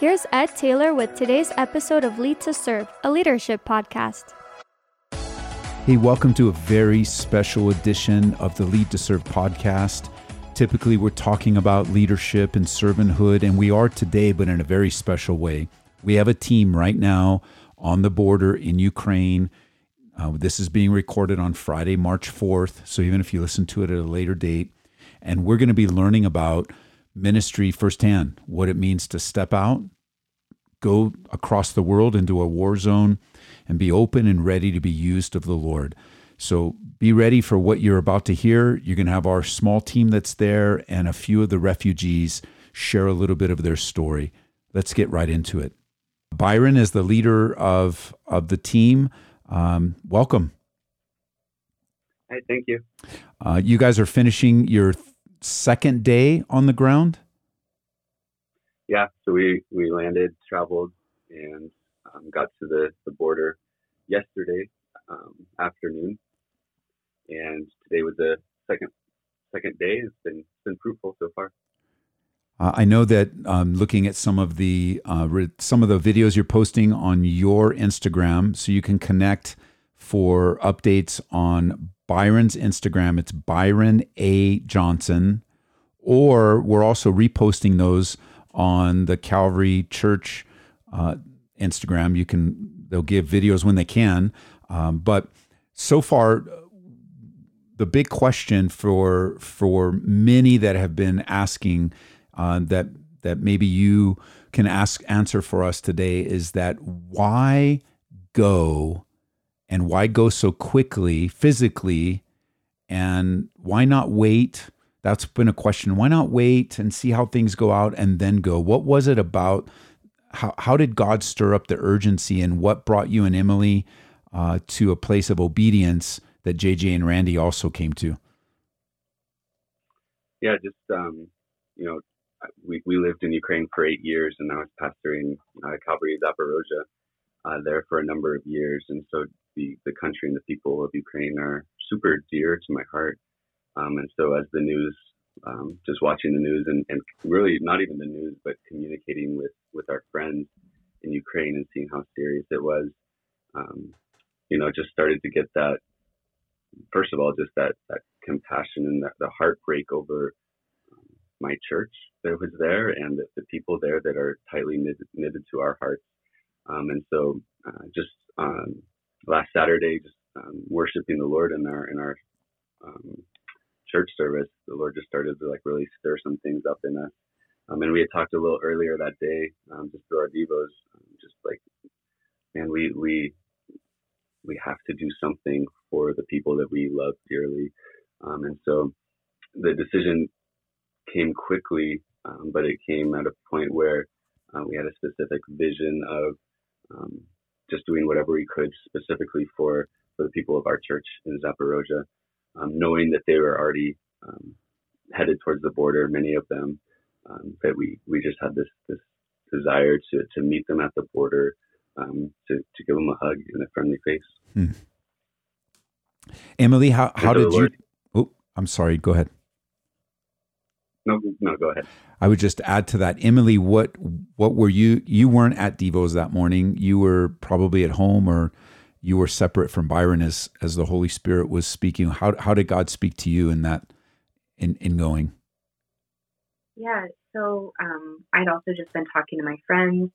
Here's Ed Taylor with today's episode of Lead to Serve, a leadership podcast. Hey, welcome to a very special edition of the Lead to Serve podcast. Typically, we're talking about leadership and servanthood, and we are today, but in a very special way. We have a team right now on the border in Ukraine. Uh, this is being recorded on Friday, March 4th. So even if you listen to it at a later date, and we're going to be learning about ministry firsthand, what it means to step out, go across the world into a war zone, and be open and ready to be used of the Lord. So be ready for what you're about to hear. You're going to have our small team that's there and a few of the refugees share a little bit of their story. Let's get right into it. Byron is the leader of of the team. Um, welcome. Hey, thank you. Uh, you guys are finishing your second day on the ground. Yeah, so we we landed, traveled, and um, got to the the border yesterday um, afternoon, and today was the second second day. It's been it's been fruitful so far. Uh, I know that um, looking at some of the uh, re- some of the videos you're posting on your Instagram, so you can connect for updates on Byron's Instagram. It's Byron A Johnson, or we're also reposting those on the Calvary Church uh, Instagram. You can they'll give videos when they can, um, but so far the big question for for many that have been asking uh, that that maybe you can ask answer for us today is that why go and why go so quickly physically? And why not wait? That's been a question. Why not wait and see how things go out and then go? What was it about how, how did god stir up the urgency and what brought you and emily uh, to a place of obedience that jj and randy also came to? Yeah, just um, you know, we we lived in Ukraine for eight years, and I was pastoring uh, Calvary Zaporozhye uh, there for a number of years, and so the the country and the people of Ukraine are super dear to my heart. Um, and so as the news, um, just watching the news, and, and really not even the news, but communicating with with our friends in Ukraine and seeing how serious it was, um, you know, just started to get that. First of all, just that that compassion and that the heartbreak over um, my church that was there and the, the people there that are tightly knitted, knitted to our hearts. Um, and so, uh, just um, last Saturday, just um, worshiping the Lord in our in our um, church service, the Lord just started to like really stir some things up in us. Um, and we had talked a little earlier that day, um, just through our devos, just like, man, we we we have to do something for the people that we love dearly. Um, and so the decision came quickly, um, but it came at a point where uh, we had a specific vision of um, just doing whatever we could specifically for, for the people of our church in Zaporozhye, um, knowing that they were already um, headed towards the border, many of them, um, that we, we just had this, this desire to, to meet them at the border, um, to, to give them a hug and a friendly face. Hmm. Emily, how, how did you? Oh, I'm sorry. Go ahead. No, no, go ahead. I would just add to that, Emily. What what were you? You weren't at Devos that morning. You were probably at home, or you were separate from Byron as as the Holy Spirit was speaking. How how did God speak to you in that in in going? Yeah, so um, I'd also just been talking to my friends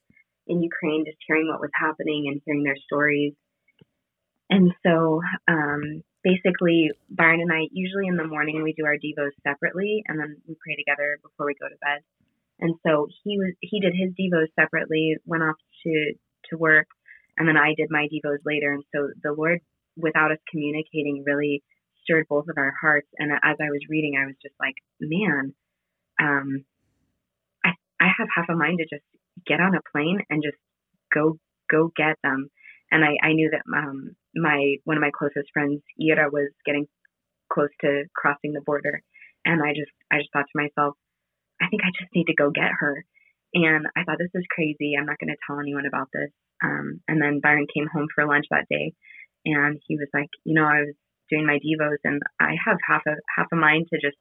in Ukraine, just hearing what was happening and hearing their stories. And so um, basically, Byron and I, usually in the morning, we do our Devos separately and then we pray together before we go to bed. And so he was he did his Devos separately, went off to, to work, and then I did my Devos later. And so the Lord, without us communicating, really stirred both of our hearts. And as I was reading, I was just like, man, um, I I have half a mind to just get on a plane and just go go get them. And I, I knew that um, my one of my closest friends, Ira, was getting close to crossing the border, and I just I just thought to myself, I think I just need to go get her. And I thought this is crazy. I'm not going to tell anyone about this. Um, and then Byron came home for lunch that day, and he was like, you know, I was doing my devos, and I have half a half a mind to just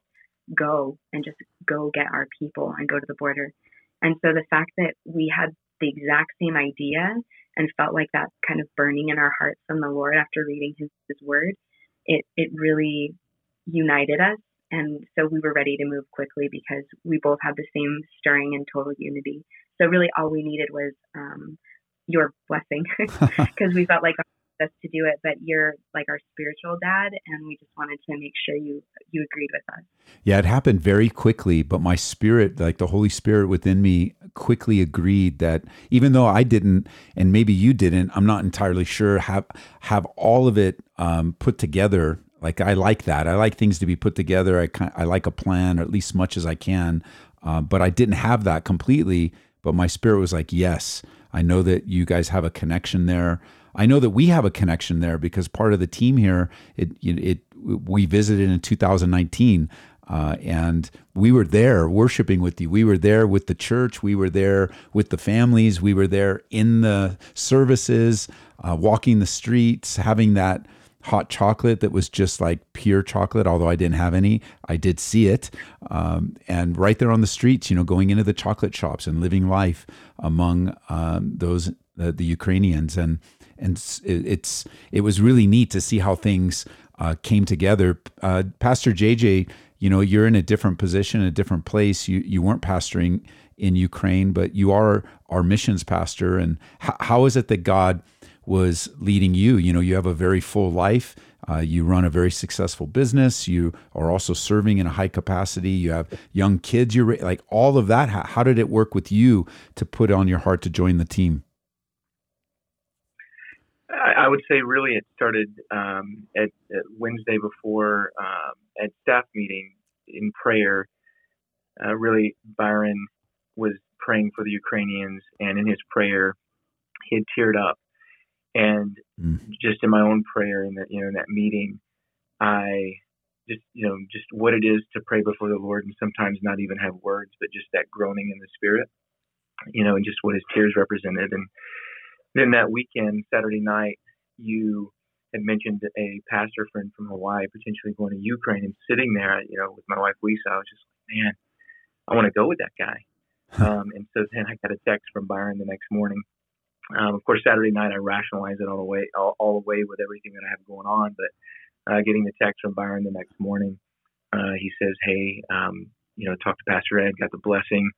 go and just go get our people and go to the border. And so the fact that we had the exact same idea and felt like that kind of burning in our hearts from the Lord after reading his, his word, it, it really united us. And so we were ready to move quickly because we both had the same stirring and total unity. So really all we needed was um, your blessing because we felt like us to do it, but you're like our spiritual dad, and we just wanted to make sure you you agreed with us. Yeah, it happened very quickly, but my spirit, like the Holy Spirit within me, quickly agreed that even though I didn't, and maybe you didn't, I'm not entirely sure have have all of it um, put together. Like I like that. I like things to be put together. I kind, I like a plan, or at least much as I can. Uh, but I didn't have that completely. But my spirit was like, yes, I know that you guys have a connection there. I know that we have a connection there because part of the team here, it, it, we visited in 2019. Uh, and we were there worshiping with you. We were there with the church. We were there with the families. We were there in the services, uh, walking the streets, having that hot chocolate that was just like pure chocolate, although I didn't have any. I did see it. Um, and right there on the streets, you know, going into the chocolate shops and living life among um, those, uh, the Ukrainians. And and it's it was really neat to see how things uh, came together. Uh, Pastor JJ, you know, you're in a different position, a different place. You you weren't pastoring in Ukraine, but you are our missions pastor. And h- how is it that God was leading you? You know, you have a very full life. Uh, you run a very successful business. You are also serving in a high capacity. You have young kids. You're like all of that. How, how did it work with you to put on your heart to join the team? I, I would say really it started um, at, at, Wednesday before um, at staff meeting in prayer. Uh, really, Byron was praying for the Ukrainians, and in his prayer, he had teared up. And mm. just in my own prayer in that you know in that meeting, I just you know just what it is to pray before the Lord, and sometimes not even have words, but just that groaning in the spirit, you know, and just what his tears represented, and then that weekend, Saturday night, you had mentioned a pastor friend from Hawaii potentially going to Ukraine and sitting there, you know, with my wife Lisa. I was just like, man, I want to go with that guy. Um, and so then I got a text from Byron the next morning. Um, of course, Saturday night I rationalized it all the way, all, all the way with everything that I have going on. But uh, getting the text from Byron the next morning, uh, he says, "Hey, um, you know, talked to Pastor Ed, got the blessing.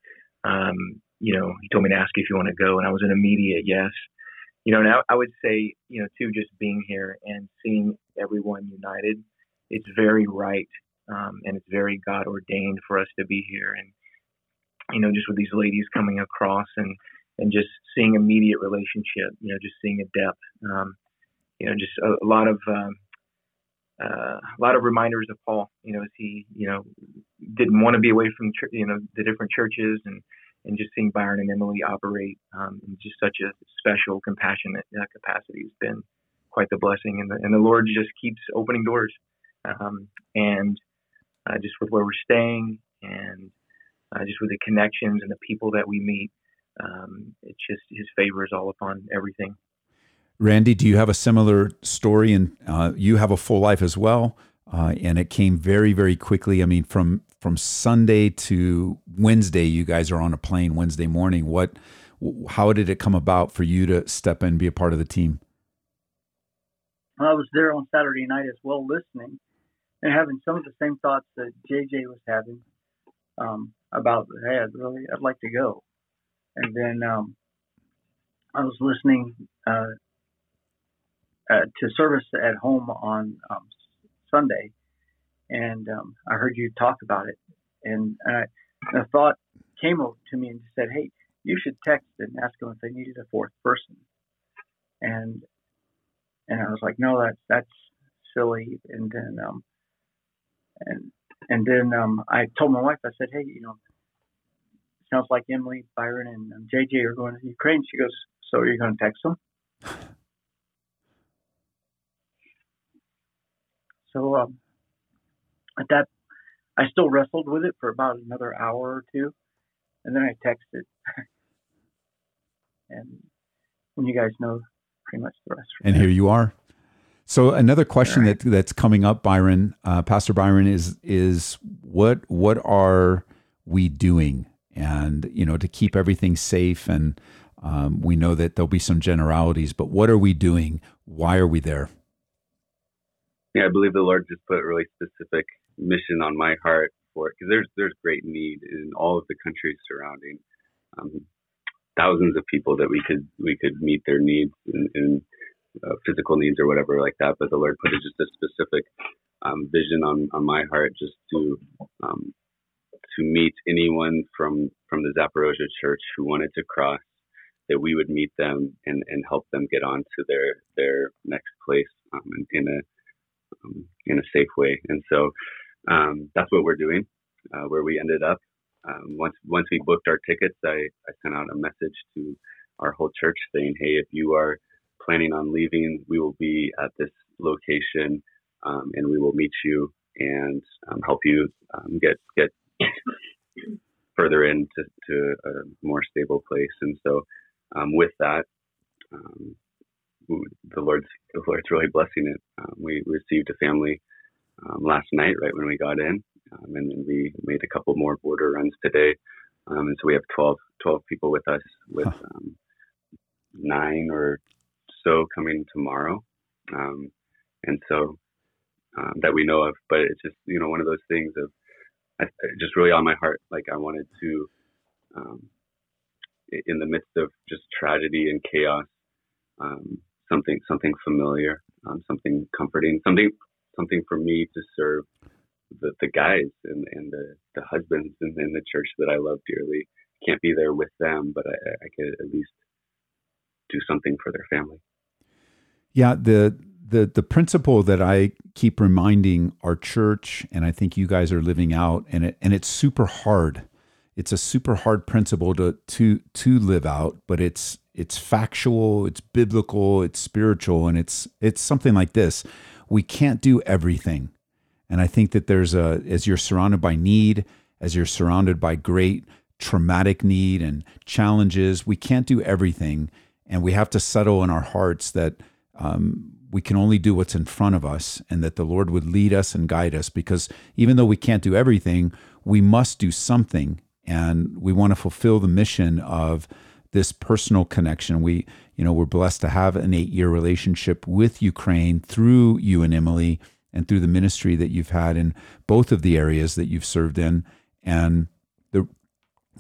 Um, you know, he told me to ask you if you want to go, and I was an immediate yes you know, now I would say, you know, too, just being here and seeing everyone united, it's very right um, and it's very God ordained for us to be here. And, you know, just with these ladies coming across and, and just seeing immediate relationship, you know, just seeing a depth, um, you know, just a, a lot of, um, uh, a lot of reminders of Paul, you know, as he, you know, didn't want to be away from, you know, the different churches and, and just seeing Byron and Emily operate um, in just such a special, compassionate uh, capacity has been quite the blessing. And the, and the Lord just keeps opening doors. Um, and uh, just with where we're staying and uh, just with the connections and the people that we meet, um, it's just His favor is all upon everything. Randy, do you have a similar story? And uh, you have a full life as well. Uh, and it came very, very quickly. I mean, from from Sunday to Wednesday, you guys are on a plane Wednesday morning. What, how did it come about for you to step in and be a part of the team? I was there on Saturday night as well, listening and having some of the same thoughts that JJ was having um, about, hey, I'd really, I'd like to go. And then um, I was listening uh, uh, to service at home on um, Sunday, and um, I heard you talk about it, and, and, I, and a thought came over to me and said, "Hey, you should text and ask them if they needed a fourth person." And and I was like, "No, that's that's silly." And then um, and and then um, I told my wife, I said, "Hey, you know, sounds like Emily, Byron, and um, JJ are going to Ukraine." She goes, "So are you going to text them?" so um, at that, I still wrestled with it for about another hour or two, and then I texted, and and you guys know pretty much the rest. And here you are. So another question right. that that's coming up, Byron, uh, Pastor Byron, is is what what are we doing and you know to keep everything safe and um, we know that there'll be some generalities but what are we doing why are we there yeah i believe the lord just put really specific mission on my heart for it because there's there's great need in all of the countries surrounding um, thousands of people that we could we could meet their needs and, in uh, physical needs or whatever like that but the lord put just a specific um, vision on, on my heart just to um, to meet anyone from from the Zaporozhye church who wanted to cross, that we would meet them and, and help them get on to their their next place um, in, in, a um, in a safe way. And so um, that's what we're doing. Uh, where we ended up um, once once we booked our tickets, I, I sent out a message to our whole church saying, "Hey, if you are planning on leaving, we will be at this location, um, and we will meet you and um, help you um, get get further into to a more stable place. And so, um, with that, um, the Lord's the Lord's really blessing it. We received a family um, last night, right when we got in, um, and then we made a couple more border runs today. Um, and so we have 12, 12 people with us, with huh. nine or so coming tomorrow. and so that we know of, but it's just you know one of those things of I, just really on my heart. Like I wanted to, um, in the midst of just tragedy and chaos, um, something something familiar, um, something comforting, something something for me to serve the, the guys and, and the, the husbands in, in the church that I love dearly. Can't be there with them, but I, I could at least do something for their family. Yeah, the the the principle that I keep reminding our church, and I think you guys are living out, and it and it's super hard. It's a super hard principle to to to live out, but it's it's factual, it's biblical, it's spiritual, and it's it's something like this. We can't do everything. And I think that there's a as you're surrounded by need, as you're surrounded by great traumatic need and challenges, we can't do everything. And we have to settle in our hearts that um, we can only do what's in front of us and that the Lord would lead us and guide us because even though we can't do everything, we must do something. And we want to fulfill the mission of this personal connection. We, you know, we're blessed to have an eight year relationship with Ukraine through you and Emily and through the ministry that you've had in both of the areas that you've served in and the,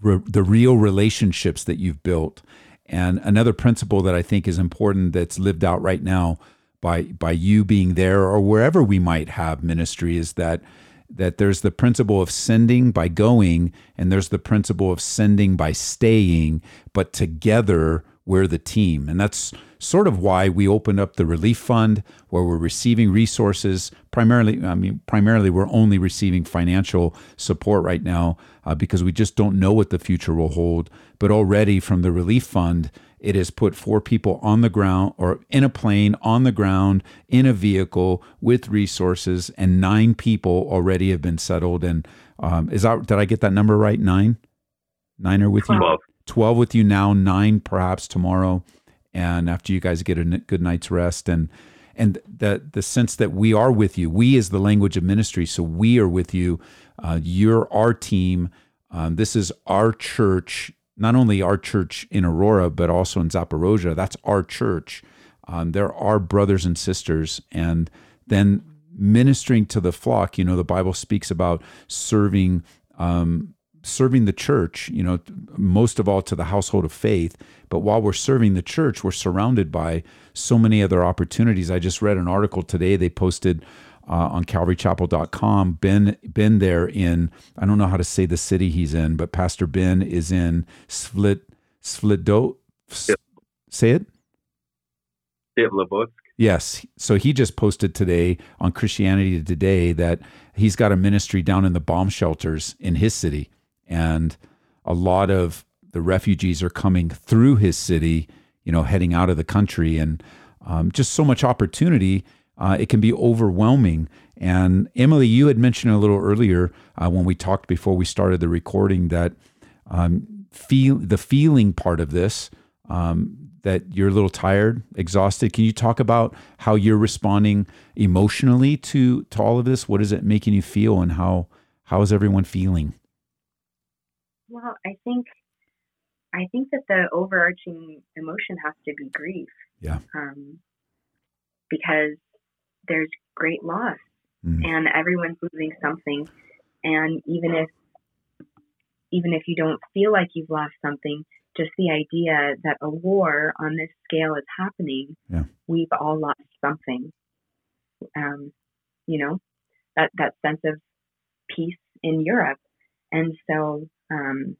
the real relationships that you've built. And another principle that I think is important that's lived out right now by by you being there or wherever we might have ministry is that that there's the principle of sending by going and there's the principle of sending by staying but together we're the team and that's sort of why we opened up the relief fund where we're receiving resources primarily i mean primarily we're only receiving financial support right now uh, because we just don't know what the future will hold but already from the relief fund it has put four people on the ground or in a plane on the ground in a vehicle with resources, and nine people already have been settled. And um, is that did I get that number right? Nine, nine are with 12. you. Twelve with you now. Nine perhaps tomorrow, and after you guys get a good night's rest and and the the sense that we are with you. We is the language of ministry, so we are with you. Uh, you're our team. Um, this is our church not only our church in Aurora, but also in Zaporozhye. That's our church. Um, there are brothers and sisters. And then ministering to the flock, you know, the Bible speaks about serving. Um, serving the church, you know, most of all to the household of faith. But while we're serving the church, we're surrounded by so many other opportunities. I just read an article today they posted uh, on calvarychapel.com. Ben Ben there in I don't know how to say the city he's in, but Pastor Ben is in Svlit Svlido. Yep. Say it. Yes. So he just posted today on Christianity Today that he's got a ministry down in the bomb shelters in his city, and a lot of the refugees are coming through his city, you know, heading out of the country, and um, just so much opportunity uh, it can be overwhelming. And Emily, you had mentioned a little earlier uh, when we talked before we started the recording that um, feel the feeling part of this um, that you're a little tired, exhausted. Can you talk about how you're responding emotionally to to all of this? What is it making you feel, and how how is everyone feeling? Well, I think I think that the overarching emotion has to be grief. Yeah. Um, because there's great loss Mm. and everyone's losing something. And even if even if you don't feel like you've lost something, just the idea that a war on this scale is happening, Yeah. we've all lost something. Um, you know, that that sense of peace in Europe. And so, um,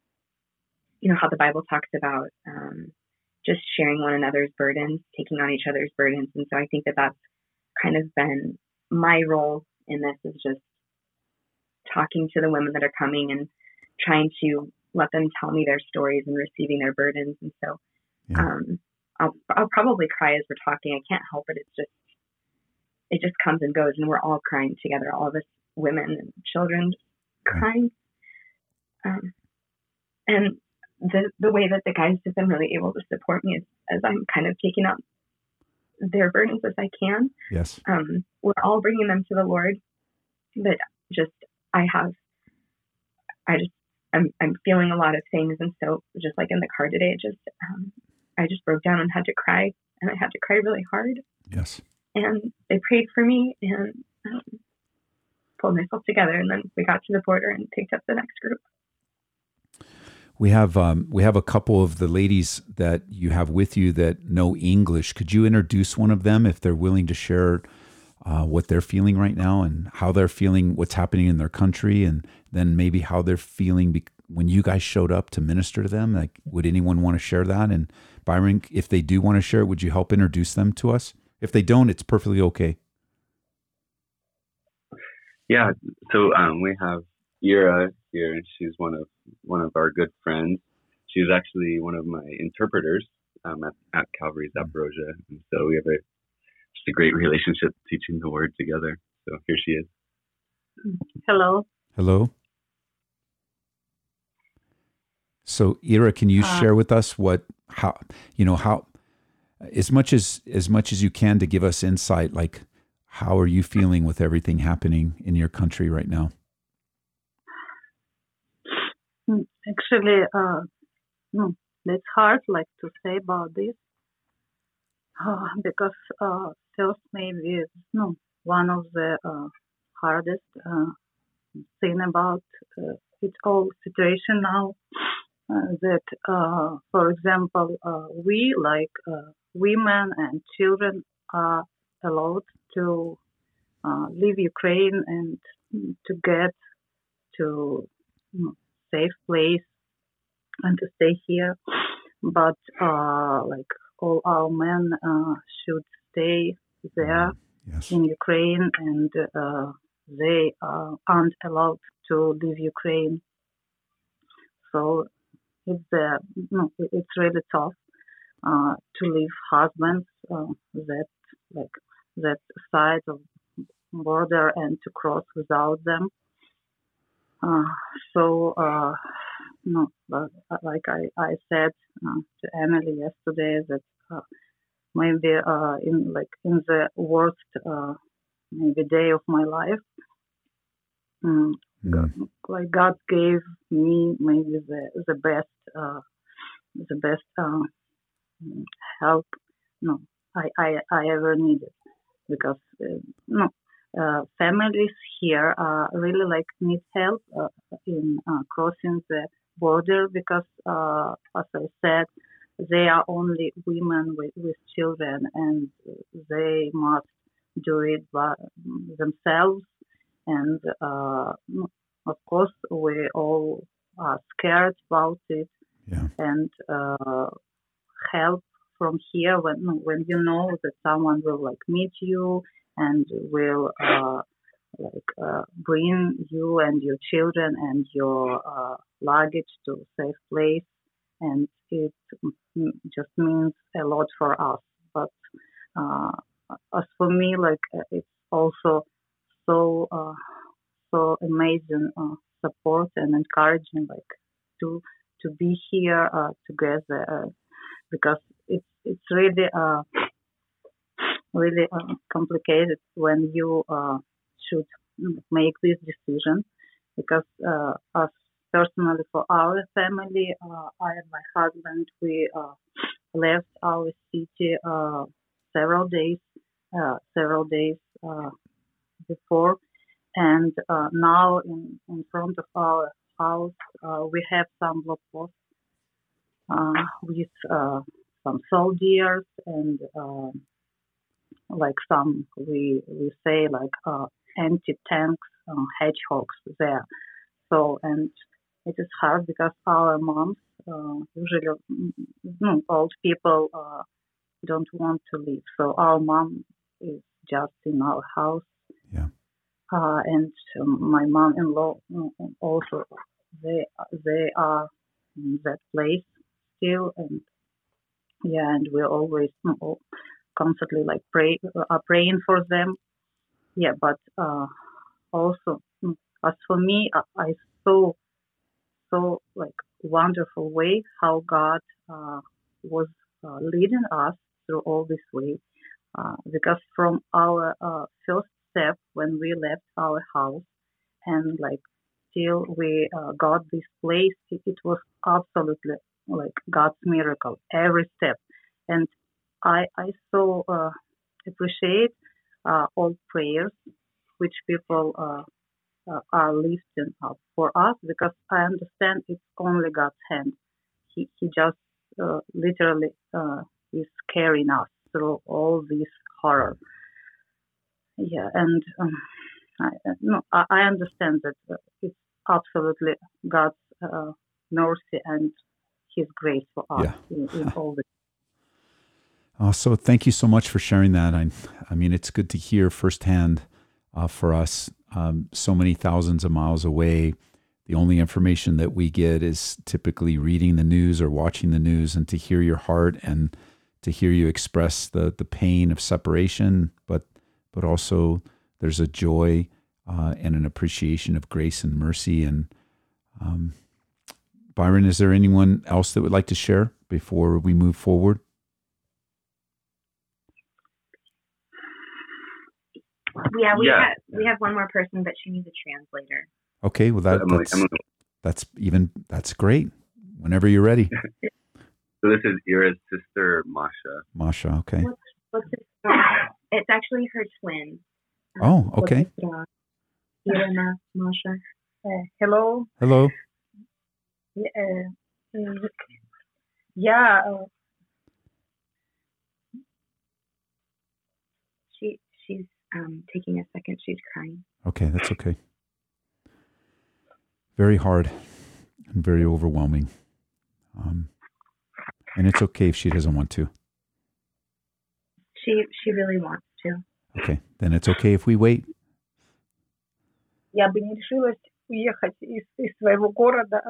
you know, how the Bible talks about um, just sharing one another's burdens, taking on each other's burdens. And so I think that that's kind of been my role in this is just talking to the women that are coming and trying to let them tell me their stories and receiving their burdens. And so, Yeah. um, I'll, I'll probably cry as we're talking. I can't help it. It's just, it just comes and goes and we're all crying together. All of us women and children crying. Um, and the, the way that the guys have been really able to support me is as I'm kind of taking up their burdens as I can Yes. um, we're all bringing them to the Lord, but just I have, I just I'm I'm feeling a lot of things, and so just like in the car today, just um, I just broke down and had to cry, and I had to cry really hard, Yes. and they prayed for me and um, pulled myself together, and then we got to the border and picked up the next group. We have um, we have a couple of the ladies that you have with you that know English. Could you introduce one of them if they're willing to share uh, what they're feeling right now and how they're feeling, what's happening in their country, and then maybe how they're feeling be- when you guys showed up to minister to them? Like, would anyone want to share that? And Byron, if they do want to share it, would you help introduce them to us? If they don't, it's perfectly okay. Yeah, so um, we have Ira here, and she's one of one of our good friends. She's actually one of my interpreters um, at, at Calvary Zaporozhye, and so we have a just a great relationship teaching the word together. So here she is. Hello. Hello. So, Ira, can you Uh, share with us what how you know how as much as as much as you can to give us insight like how are you feeling with everything happening in your country right now? Mm, Actually, uh, no, it's hard like to say about this. Uh, because uh, maybe no one of the uh, hardest uh, thing about uh, whole situation now uh, that uh, for example we like women and children are allowed to leave Ukraine and to get to you know, safe place and to stay here. But uh, like all our men uh, should stay there Yes. in Ukraine, and uh, they uh, aren't allowed to leave Ukraine. So it's uh, no, it's really tough uh, to leave husbands uh, that like that side of border and to cross without them. Uh, so uh, no, but uh, like I, I said uh, to Emily yesterday that uh, maybe uh, in like in the worst uh, maybe day of my life, Mm. like God gave me maybe the the best uh, the best uh, help no I, I I ever needed because uh, no uh, families here uh, really like need help uh, in uh, crossing the border because uh, as I said they are only women with, with children and they must do it by themselves and uh, of course we all are scared about it Yeah. and uh, help from here when when you know that someone will like meet you and will uh, like uh, bring you and your children and your uh, luggage to a safe place. And it just means a lot for us. But uh, as for me like uh, it's also so uh, so amazing support and encouraging like to to be here together because it's it's really uh, really complicated when you uh, should make this decision because uh, as personally for our family, uh, I and my husband, we uh, left our city uh, several days, uh, several days uh, before, and uh, now in, in front of our house uh, we have some block posts uh, with uh, some soldiers and uh, like some we we say like uh, anti tanks uh, hedgehogs there. So and it is hard because our moms uh, usually mm, mm, old people uh, don't want to leave. So our mom is just in our house. Yeah. Uh, and um, my mom-in-law mm, also they they are in that place still and yeah and we always know, constantly like pray are praying for them. Yeah but uh also mm, as for me i, I saw so like wonderful way how god uh, was uh, leading us through all this way. Uh, because from our uh, first step when we left our house and like till we uh, got this place it, it was absolutely like god's miracle every step. And i i so uh, appreciate uh, all prayers which people uh, uh, are lifting up for us because I understand it's only God's hand. He, he just uh, literally uh, is carrying us through all this horror. Yeah, and um, I, no, I, I understand that it's absolutely God's uh, mercy and His grace for us Yeah. in, in all this. So thank you so much for sharing that. I, I mean, it's good to hear firsthand uh, for us, um, so many thousands of miles away. The only information that we get is typically reading the news or watching the news, and to hear your heart and to hear you express the the pain of separation, but but also there's a joy uh, and an appreciation of grace and mercy. And um, Byron, is there anyone else that would like to share before we move forward? Yeah, we Yeah. have we have one more person, but she needs a translator. Okay, well that, that's that's even that's great. Whenever you're ready, so this is Ira's sister, Masha. Masha. Okay. What's what's it? It's actually her twin. Oh, okay. What's uh, Irina Masha. Uh, hello, Hello. Yeah, uh, mm, yeah, uh, She she's um taking a second. She's crying. Okay, that's okay. Very hard and very overwhelming. Um, and it's okay if she doesn't want to. She she really wants to. Okay, then it's okay if we wait. я бы не решилась уехать из, из своего города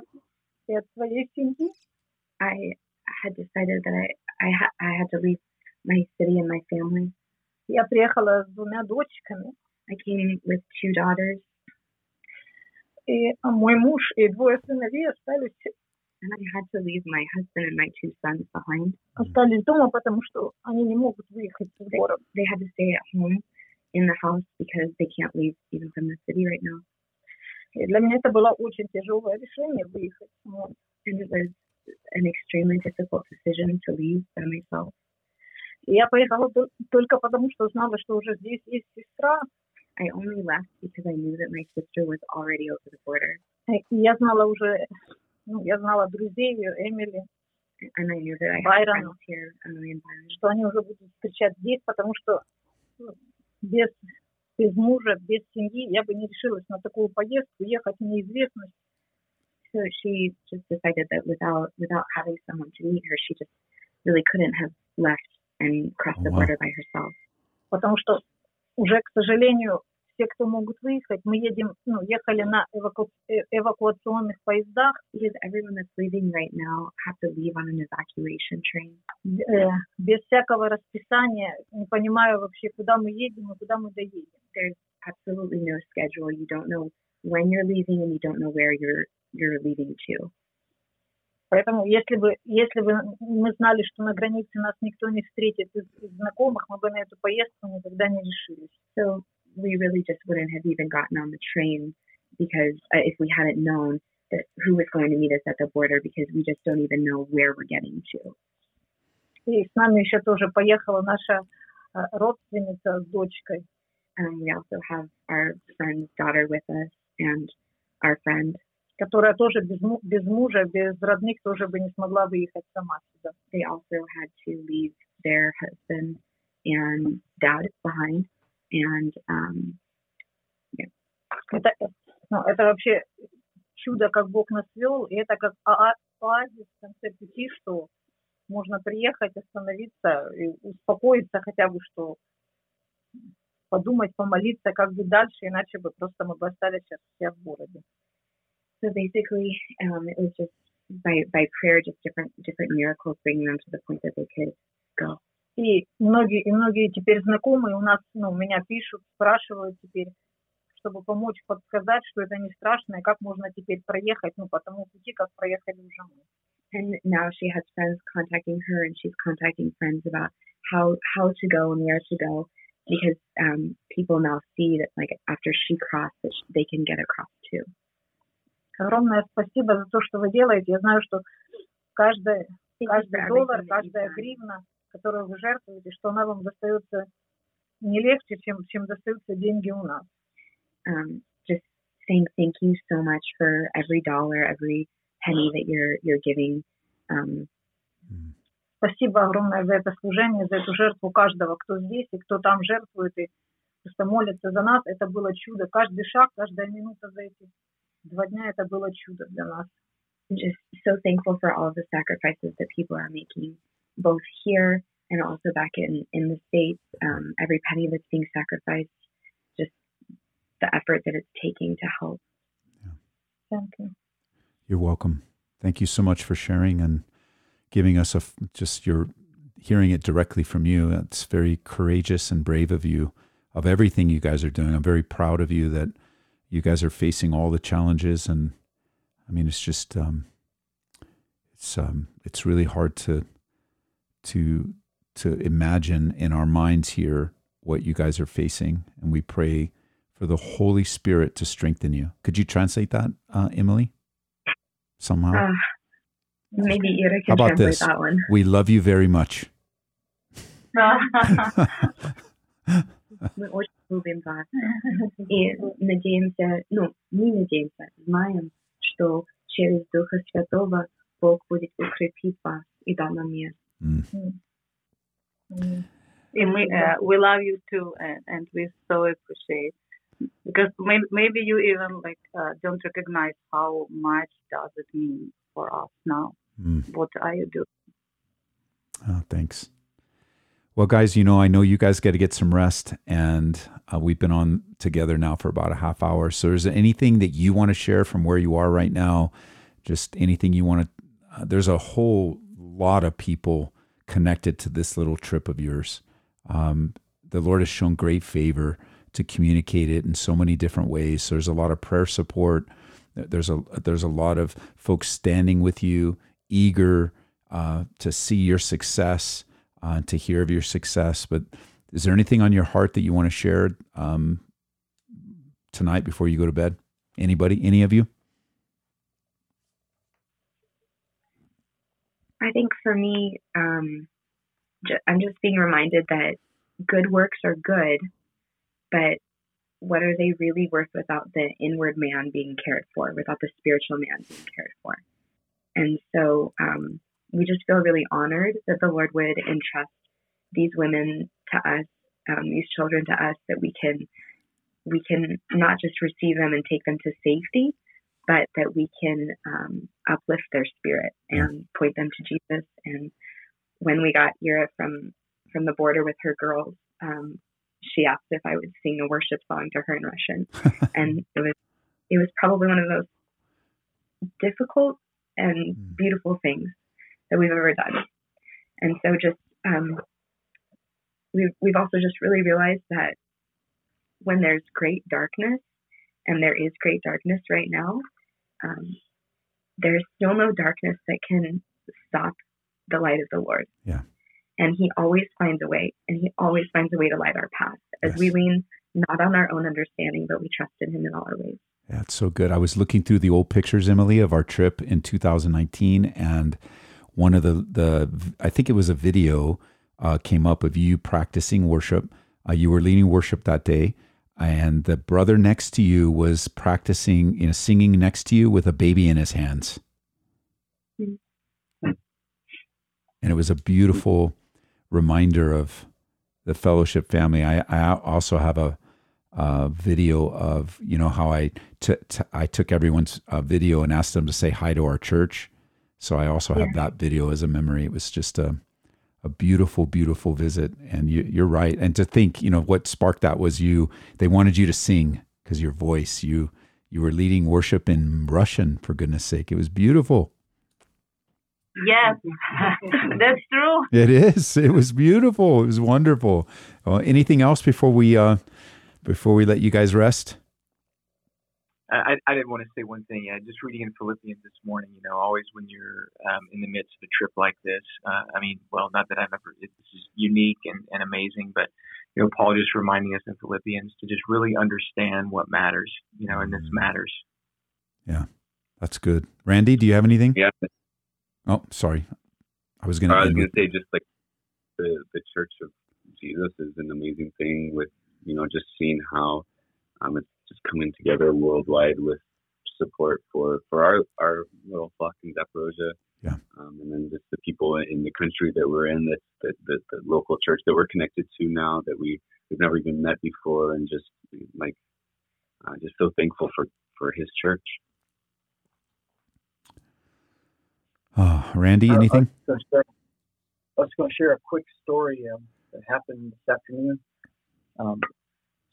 и от своей семьи. I had decided that I I, ha- I had to leave my city and my family. Я приехала с двумя дочками, I came with two daughters, и мой муж и двое сыновей остались, and I had to leave my husband and my two sons behind. остались дома, потому что они не могут выехать из They, города. they had to stay at home in the house because they can't leave even from the city right now. И для меня это было очень тяжелое решение выехать. And it was an extremely difficult decision to leave by myself. Я поехала тол- только потому, что знала, что уже здесь есть сестра, I only left because I knew that my sister was already over the border. и я знала уже, ну, я знала друзей Эмили, And I knew that I had Byron. friends here, Emily and Byron. что они уже будут встречать здесь, потому что ну, без, без мужа, без семьи я бы не решилась на такую поездку, ехать в неизвестность. So she just decided that without without having someone to meet her, she just really couldn't have left and crossed Oh, the wow. border by herself. Потому что уже, к сожалению, все, кто могут выехать, мы едем, ну, ехали на эваку- э- эвакуационных поездах, Because everyone that's leaving right now have to leave on an evacuation train. э, без всякого расписания, не понимая вообще, куда мы едем и куда мы доедем. There's absolutely no schedule. You don't know when you're leaving, and you don't know where you're you're leaving to. Поэтому, если бы, если бы мы знали, что на границе нас никто не встретит из, из знакомых, мы бы на эту поездку никогда не решились. So we really just wouldn't have even gotten on the train because uh, if we hadn't known the, who was going to meet us at the border because we just don't even know where we're getting to. И с нами еще тоже поехала наша э, родственница с дочкой. Um, we also have our friend's daughter with us and our friend. Которая тоже без, без мужа, без родных тоже бы не смогла выехать сама сюда. They also had to leave their husband and dad behind. And um, Это, э, ну, это вообще чудо, как Бог нас вел, и это как оа- оазис в конце пути, что можно приехать, остановиться и успокоиться хотя бы, что подумать, помолиться, как бы дальше, иначе бы просто мы бы остались сейчас все в городе. so basically, um, it was just by, by prayer, just different different miracles bringing them to the point that they could go. И многие, и многие теперь знакомые у нас, ну, меня пишут, спрашивают теперь, чтобы помочь подсказать, что это не страшно, и как можно теперь проехать, ну, по тому пути, как проехали уже мы. And now she has friends contacting her, and she's contacting friends about how how to go and where to go, because um, people now see that like after she crossed, that sh- they can get across too. Огромное спасибо за то, что вы делаете. Я знаю, что каждый, каждый доллар, каждая гривна, которую вы жертвуете, что она вам достается не легче, чем, чем достаются деньги у нас. Um, just saying thank you so much for every dollar, every penny that you're you're giving. Um, Спасибо огромное за это служение, за эту жертву каждого, кто здесь и кто там жертвует и просто молится за нас. Это было чудо. Каждый шаг, каждая минута за эти два дня, это было чудо для нас. just so thankful for all of the sacrifices that people are making, both here and also back in, in the States. Um, every penny that's being sacrificed, just the effort that it's taking to help. Thank you. You're welcome. Thank you so much for sharing and giving us a f- just your hearing it directly from you. That's very courageous and brave of you of everything you guys are doing. I'm very proud of you that you guys are facing all the challenges and I mean it's just um it's um it's really hard to to to imagine in our minds here what you guys are facing and we pray for the Holy Spirit to strengthen you. Could you translate that, uh, Emily? Somehow. Uh, maybe Ira How can about translate this? that one. We love you very much. Мы очень любим вас. И надеемся, ну, мы надеемся, знаем, что через Духа Святого Бог будет укрепить вас и дать нам мир. Mm. М. And we, uh, we love you too, and, and we so appreciate because maybe, maybe you even like uh, don't recognize how much does it mean for us now. Mm. What are you doing? Oh, thanks. Well, guys, you know, I know you guys got to get some rest, and uh, we've been on together now for about a half hour. So, is there anything that you want to share from where you are right now? Just anything you want to? Uh, there's a whole lot of people connected to this little trip of yours. Um, the Lord has shown great favor to communicate it in so many different ways. So there's a lot of prayer support. There's a there's a lot of folks standing with you, eager uh, to see your success, uh, to hear of your success. But is there anything on your heart that you want to share um, tonight before you go to bed? Anybody? Any of you? I think for me, um, ju- I'm just being reminded that good works are good, but what are they really worth without the inward man being cared for, without the spiritual man being cared for? And so um, we just feel really honored that the Lord would entrust these women to us, um, these children to us, that we can we can not just receive them and take them to safety, but that we can um, uplift their spirit and point them to Jesus. And when we got Ira from from the border with her girls, um, she asked if I would sing a worship song to her in Russian, and it was it was probably one of those difficult and Mm. beautiful things that we've ever done. And so just um, we've we've also just really realized that when there's great darkness, and there is great darkness right now, um, there's still no darkness that can stop the light of the Lord. Yeah. And He always finds a way, and He always finds a way to light our path as we lean not on our own understanding, but we trust in Him in all our ways. Yeah, it's so good. I was looking through the old pictures, Emily, of our trip in 2019, and one of the the I think it was a video uh, came up of you practicing worship. Uh, you were leading worship that day, and the brother next to you was practicing, you know, singing next to you with a baby in his hands. And it was a beautiful reminder of the fellowship family. I, I also have a, a video of you know how I, t- t- I took everyone's uh, video and asked them to say hi to our church. So I also have that video as a memory. It was just a a beautiful, beautiful visit. And you, you're right. And to think, you know, what sparked that was you. They wanted you to sing because your voice. You you were leading worship in Russian. For goodness sake, it was beautiful. Yes, that's true. It is. It was beautiful. It was wonderful. Well, anything else before we uh before we let you guys rest? I, I did want to say one thing. Yeah, just reading in Philippians this morning. You know, always when you're um, in the midst of a trip like this. Uh, I mean, well, not that I've ever. This is unique and, and amazing, but you know, Paul just reminding us in Philippians to just really understand what matters. You know, and this matters. Yeah, that's good. Randy, do you have anything? Yeah, Oh, sorry. I was gonna. I was going with- to say just like the the Church of Jesus is an amazing thing with you know just seeing how um, it's just coming together worldwide with support for for our our little flock in Zaporozhye. Yeah. Um, and then just the people in the country that we're in, that that the, the local church that we're connected to now that we we've never even met before, and just like uh, just so thankful for for his church. Oh, Randy, I- I was anything? gonna share- I was going to share a quick story um, that happened this afternoon. Um,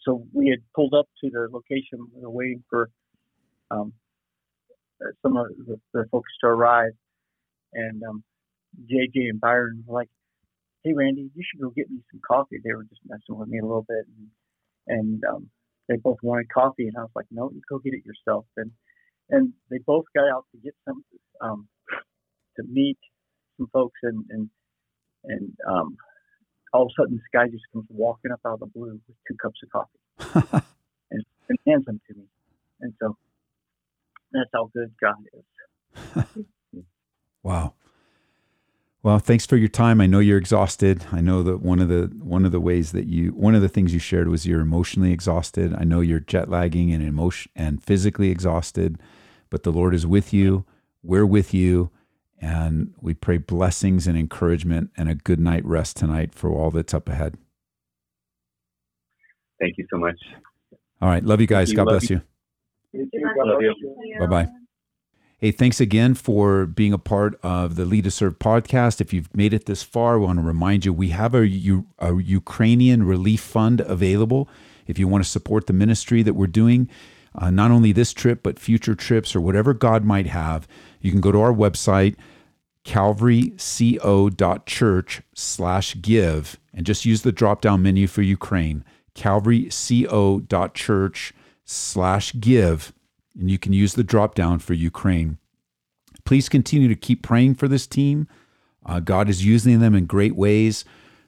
so we had pulled up to the location. We were waiting for um, some of the, the folks to arrive, and um, JJ and Byron were like, "Hey, Randy, you should go get me some coffee." They were just messing with me a little bit, and, and um, they both wanted coffee, and I was like, "No, you go get it yourself." And and they both got out to get some um, to meet some folks and and and um, all of a sudden this guy just comes walking up out of the blue with two cups of coffee and, and hands them to me, and so that's how good God is. Wow. Well, thanks for your time. I know you're exhausted. I know that one of the one of the ways that you one of the things you shared was you're emotionally exhausted. I know you're jet lagging and emotion and physically exhausted, but the Lord is with you. We're with you, and we pray blessings and encouragement and a good night rest tonight for all that's up ahead. Thank you so much. All right, love you guys. you. God Love bless you. You too. Love God you. Bye bye. Hey, thanks again for being a part of the Lead to Serve podcast. If you've made it this far, I want to remind you we have a, a Ukrainian relief fund available. If you want to support the ministry that we're doing, uh, not only this trip, but future trips or whatever God might have, you can go to our website, calvaryco.church slash give, and just use the drop down menu for Ukraine, calvaryco.church slash give and you can use the drop down for Ukraine. Please continue to keep praying for this team. Uh, God is using them in great ways.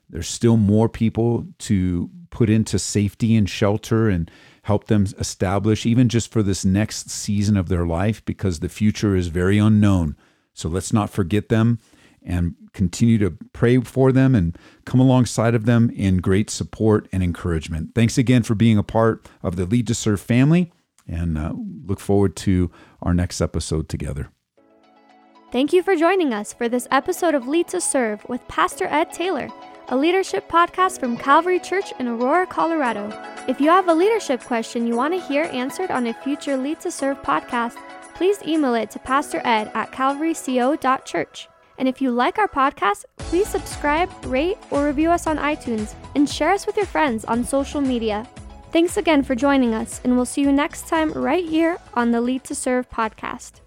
There's still more people to put into safety and shelter and help them establish, even just for this next season of their life, because the future is very unknown. So let's not forget them and continue to pray for them and come alongside of them in great support and encouragement. Thanks again for being a part of the Lead to Serve family and uh, look forward to our next episode together. Thank you for joining us for this episode of Lead to Serve with Pastor Ed Taylor, a leadership podcast from Calvary Church in Aurora, Colorado. If you have a leadership question you want to hear answered on a future Lead to Serve podcast, please email it to Pastor Ed at calvaryco.church. And if you like our podcast, please subscribe, rate, or review us on iTunes and share us with your friends on social media. Thanks again for joining us, and we'll see you next time right here on the Lead to Serve podcast.